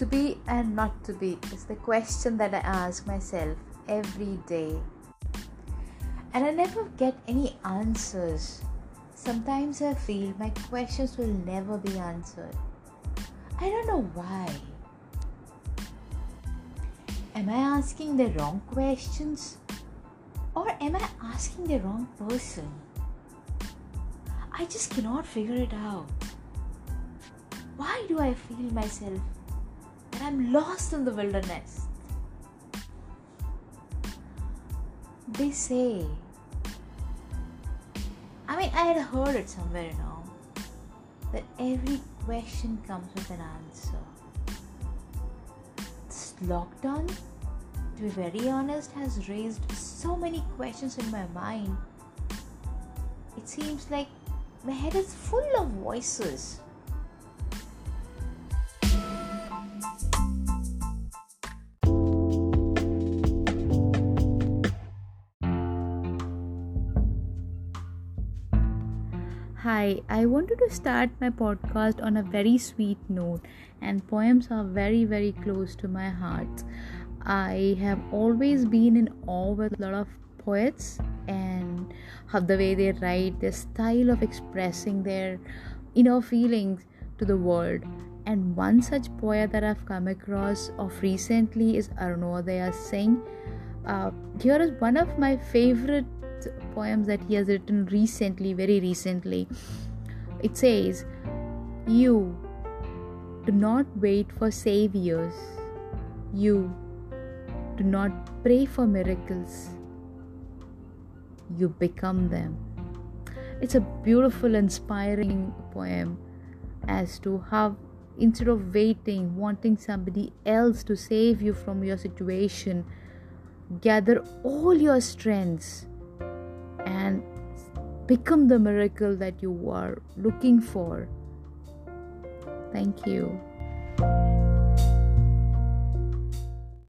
To be and not to be is the question that I ask myself every day. And I never get any answers. Sometimes I feel my questions will never be answered. I don't know why. Am I asking the wrong questions? Or am I asking the wrong person? I just cannot figure it out. Why do I feel myself I'm lost in the wilderness? They say, I mean, I had heard it somewhere, you know, that every question comes with an answer. This lockdown, to be very honest, has raised so many questions in my mind. It seems like my head is full of voices. Hi, I wanted to start my podcast on a very sweet note, and poems are very, very close to my heart. I have always been in awe with a lot of poets and how the way they write, their style of expressing their inner feelings to the world. And one such poet that I've come across of recently is Arunodaya Singh. Uh, here is one of my favorite poems that he has written recently, very recently. It says, You do not wait for saviors, you do not pray for miracles you become them. It's a beautiful, inspiring poem as to how instead of waiting, wanting somebody else to save you from your situation, gather all your strengths and become the miracle that you are looking for. Thank you.